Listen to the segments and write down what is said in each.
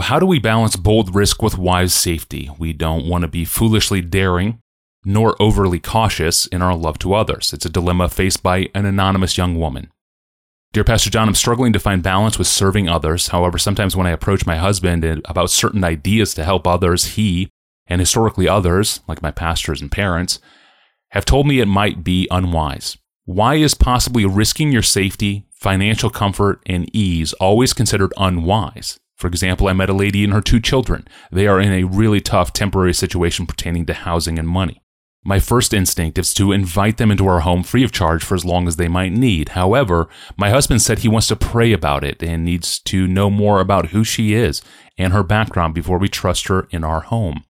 Well, how do we balance bold risk with wise safety? We don't want to be foolishly daring nor overly cautious in our love to others. It's a dilemma faced by an anonymous young woman. Dear Pastor John, I'm struggling to find balance with serving others. However, sometimes when I approach my husband about certain ideas to help others, he, and historically others, like my pastors and parents, have told me it might be unwise. Why is possibly risking your safety, financial comfort, and ease always considered unwise? For example, I met a lady and her two children. They are in a really tough temporary situation pertaining to housing and money. My first instinct is to invite them into our home free of charge for as long as they might need. However, my husband said he wants to pray about it and needs to know more about who she is and her background before we trust her in our home.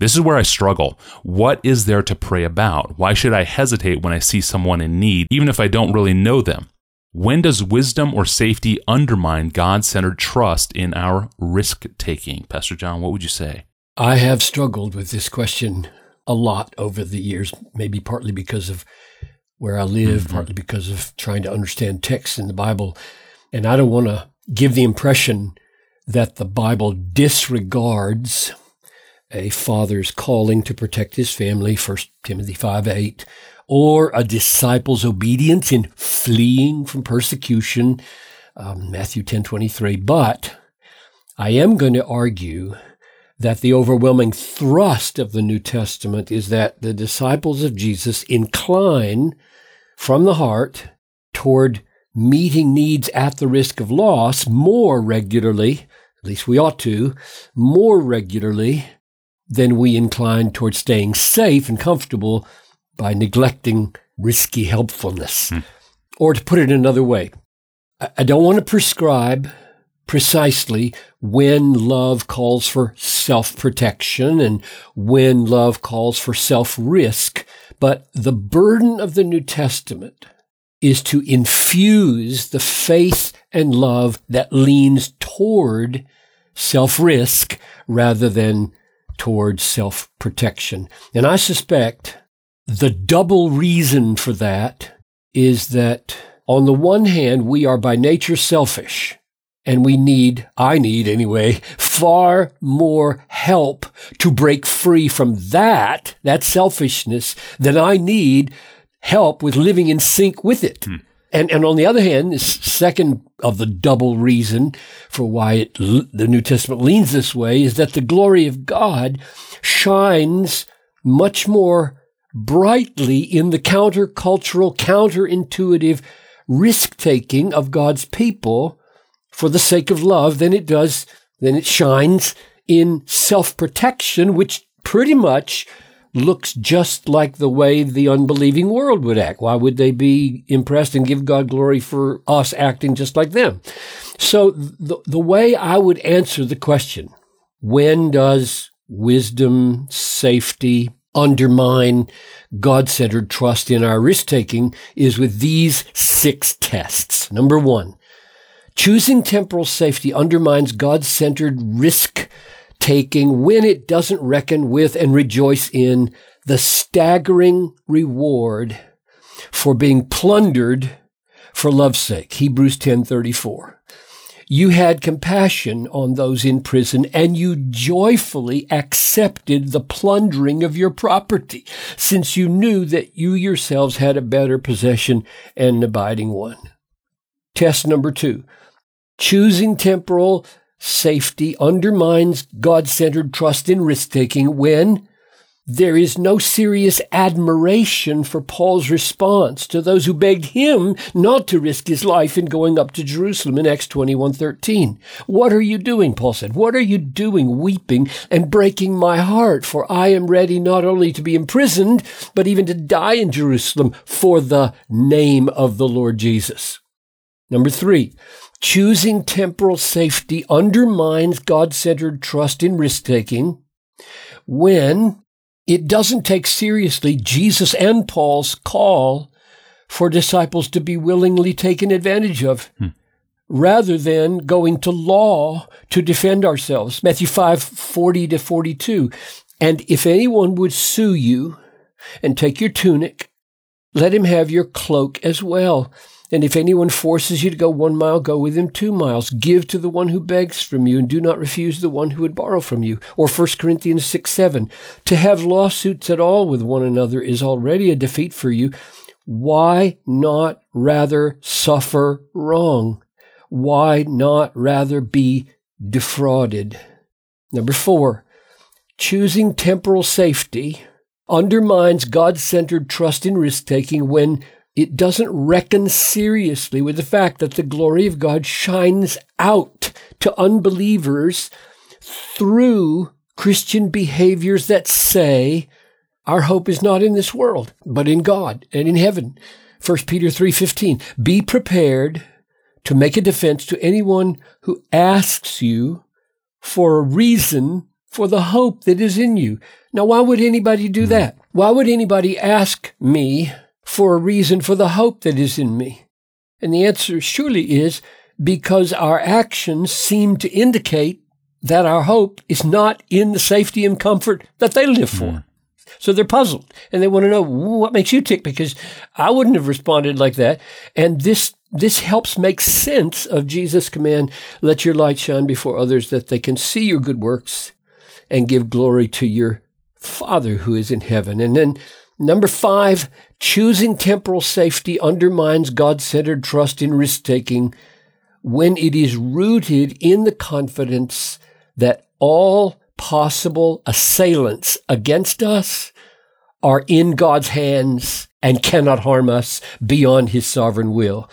This is where I struggle. What is there to pray about? Why should I hesitate when I see someone in need, even if I don't really know them? When does wisdom or safety undermine God centered trust in our risk taking? Pastor John, what would you say? I have struggled with this question a lot over the years, maybe partly because of where I live, mm-hmm. partly because of trying to understand texts in the Bible. And I don't want to give the impression that the Bible disregards a father's calling to protect his family, 1 Timothy 5 8, or a disciple's obedience in fleeing from persecution, um, Matthew ten twenty three. But I am going to argue that the overwhelming thrust of the New Testament is that the disciples of Jesus incline from the heart toward meeting needs at the risk of loss more regularly, at least we ought to, more regularly than we incline toward staying safe and comfortable by neglecting risky helpfulness. Hmm. Or to put it another way, I don't want to prescribe precisely when love calls for self protection and when love calls for self risk. But the burden of the New Testament is to infuse the faith and love that leans toward self risk rather than toward self protection. And I suspect the double reason for that is that on the one hand, we are by nature selfish and we need, I need anyway, far more help to break free from that, that selfishness, than I need help with living in sync with it. Hmm. And, and on the other hand, second of the double reason for why it, the New Testament leans this way is that the glory of God shines much more brightly in the countercultural, counterintuitive risk taking of God's people for the sake of love than it does, than it shines in self protection, which pretty much looks just like the way the unbelieving world would act. Why would they be impressed and give God glory for us acting just like them? So the, the way I would answer the question, when does wisdom, safety, undermine God centered trust in our risk taking is with these six tests. Number one, Choosing temporal safety undermines God centered risk taking when it doesn't reckon with and rejoice in the staggering reward for being plundered for love's sake. Hebrews 10:34. You had compassion on those in prison and you joyfully accepted the plundering of your property since you knew that you yourselves had a better possession and an abiding one. Test number 2. Choosing temporal safety undermines God centered trust in risk taking when there is no serious admiration for Paul's response to those who begged him not to risk his life in going up to Jerusalem in Acts 21:13. What are you doing? Paul said. What are you doing weeping and breaking my heart? For I am ready not only to be imprisoned, but even to die in Jerusalem for the name of the Lord Jesus. Number 3. Choosing temporal safety undermines God centered trust in risk taking when it doesn't take seriously Jesus and Paul's call for disciples to be willingly taken advantage of. Hmm. Rather than going to law to defend ourselves. Matthew 5, 40 to 42. And if anyone would sue you and take your tunic, let him have your cloak as well. And if anyone forces you to go one mile, go with him two miles. Give to the one who begs from you, and do not refuse the one who would borrow from you. Or 1 Corinthians 6 7. To have lawsuits at all with one another is already a defeat for you. Why not rather suffer wrong? Why not rather be defrauded? Number four, choosing temporal safety undermines God centered trust in risk taking when it doesn't reckon seriously with the fact that the glory of God shines out to unbelievers through Christian behaviors that say, our hope is not in this world, but in God and in heaven. 1 Peter 3:15 Be prepared to make a defense to anyone who asks you for a reason for the hope that is in you. Now why would anybody do that? Why would anybody ask me for a reason for the hope that is in me? And the answer surely is because our actions seem to indicate that our hope is not in the safety and comfort that they live for. Mm. So they're puzzled and they want to know what makes you tick because I wouldn't have responded like that. And this, this helps make sense of Jesus' command, let your light shine before others that they can see your good works and give glory to your Father who is in heaven. And then Number five, choosing temporal safety undermines God centered trust in risk taking when it is rooted in the confidence that all possible assailants against us are in God's hands and cannot harm us beyond his sovereign will.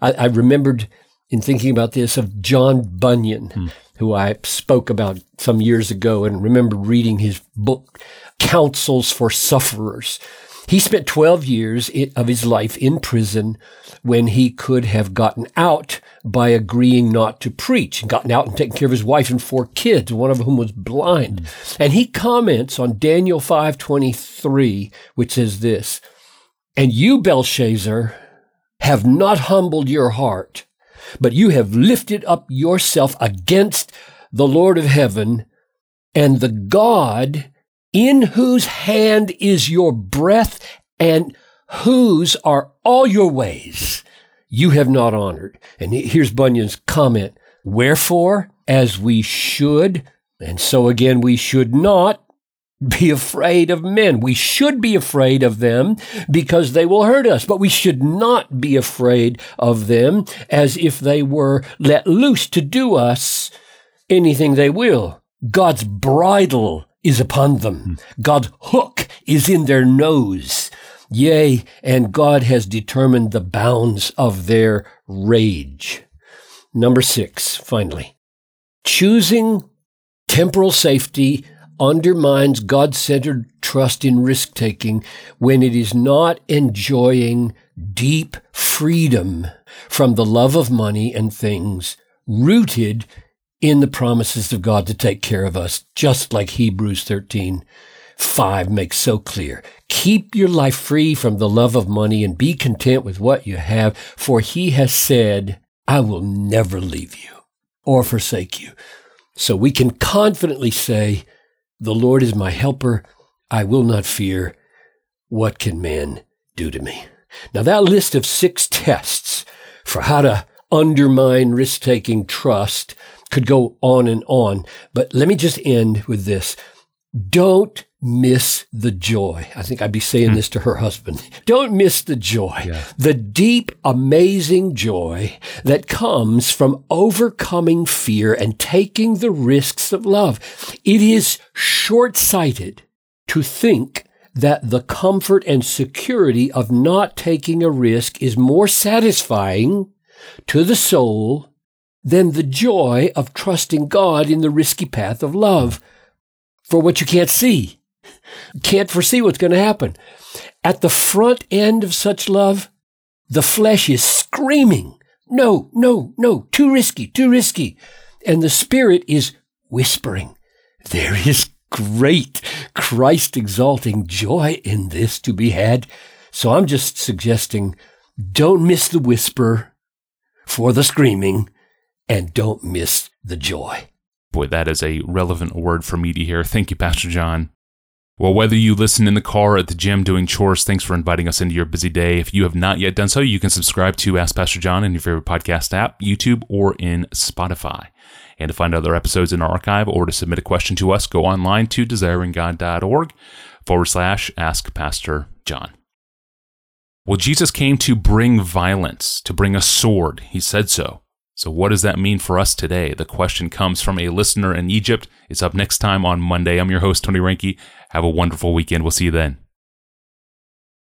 I, I remembered in thinking about this of John Bunyan, hmm. Who I spoke about some years ago and remember reading his book, counsels for sufferers. He spent 12 years of his life in prison when he could have gotten out by agreeing not to preach and gotten out and taken care of his wife and four kids, one of whom was blind. And he comments on Daniel 5:23, which says this, "And you, Belshazzar, have not humbled your heart, but you have lifted up yourself against the Lord of heaven and the God in whose hand is your breath and whose are all your ways you have not honored. And here's Bunyan's comment. Wherefore, as we should, and so again we should not, be afraid of men. We should be afraid of them because they will hurt us, but we should not be afraid of them as if they were let loose to do us anything they will. God's bridle is upon them. Hmm. God's hook is in their nose. Yea, and God has determined the bounds of their rage. Number six, finally. Choosing temporal safety undermines God centered trust in risk taking when it is not enjoying deep freedom from the love of money and things rooted in the promises of God to take care of us, just like Hebrews 13 5 makes so clear. Keep your life free from the love of money and be content with what you have, for he has said, I will never leave you or forsake you. So we can confidently say, the Lord is my helper. I will not fear. What can man do to me? Now that list of six tests for how to undermine risk taking trust could go on and on, but let me just end with this. Don't miss the joy. I think I'd be saying hmm. this to her husband. Don't miss the joy. Yeah. The deep, amazing joy that comes from overcoming fear and taking the risks of love. It is short-sighted to think that the comfort and security of not taking a risk is more satisfying to the soul than the joy of trusting God in the risky path of love for what you can't see. Can't foresee what's going to happen. At the front end of such love, the flesh is screaming, no, no, no, too risky, too risky. And the spirit is whispering, there is great Christ exalting joy in this to be had. So I'm just suggesting don't miss the whisper for the screaming and don't miss the joy. Boy, that is a relevant word for me to hear. Thank you, Pastor John. Well, whether you listen in the car at the gym doing chores, thanks for inviting us into your busy day. If you have not yet done so, you can subscribe to Ask Pastor John in your favorite podcast app, YouTube, or in Spotify. And to find other episodes in our archive or to submit a question to us, go online to desiringgod.org forward slash Ask Pastor John. Well, Jesus came to bring violence, to bring a sword. He said so. So, what does that mean for us today? The question comes from a listener in Egypt. It's up next time on Monday. I'm your host, Tony Reinke. Have a wonderful weekend. We'll see you then.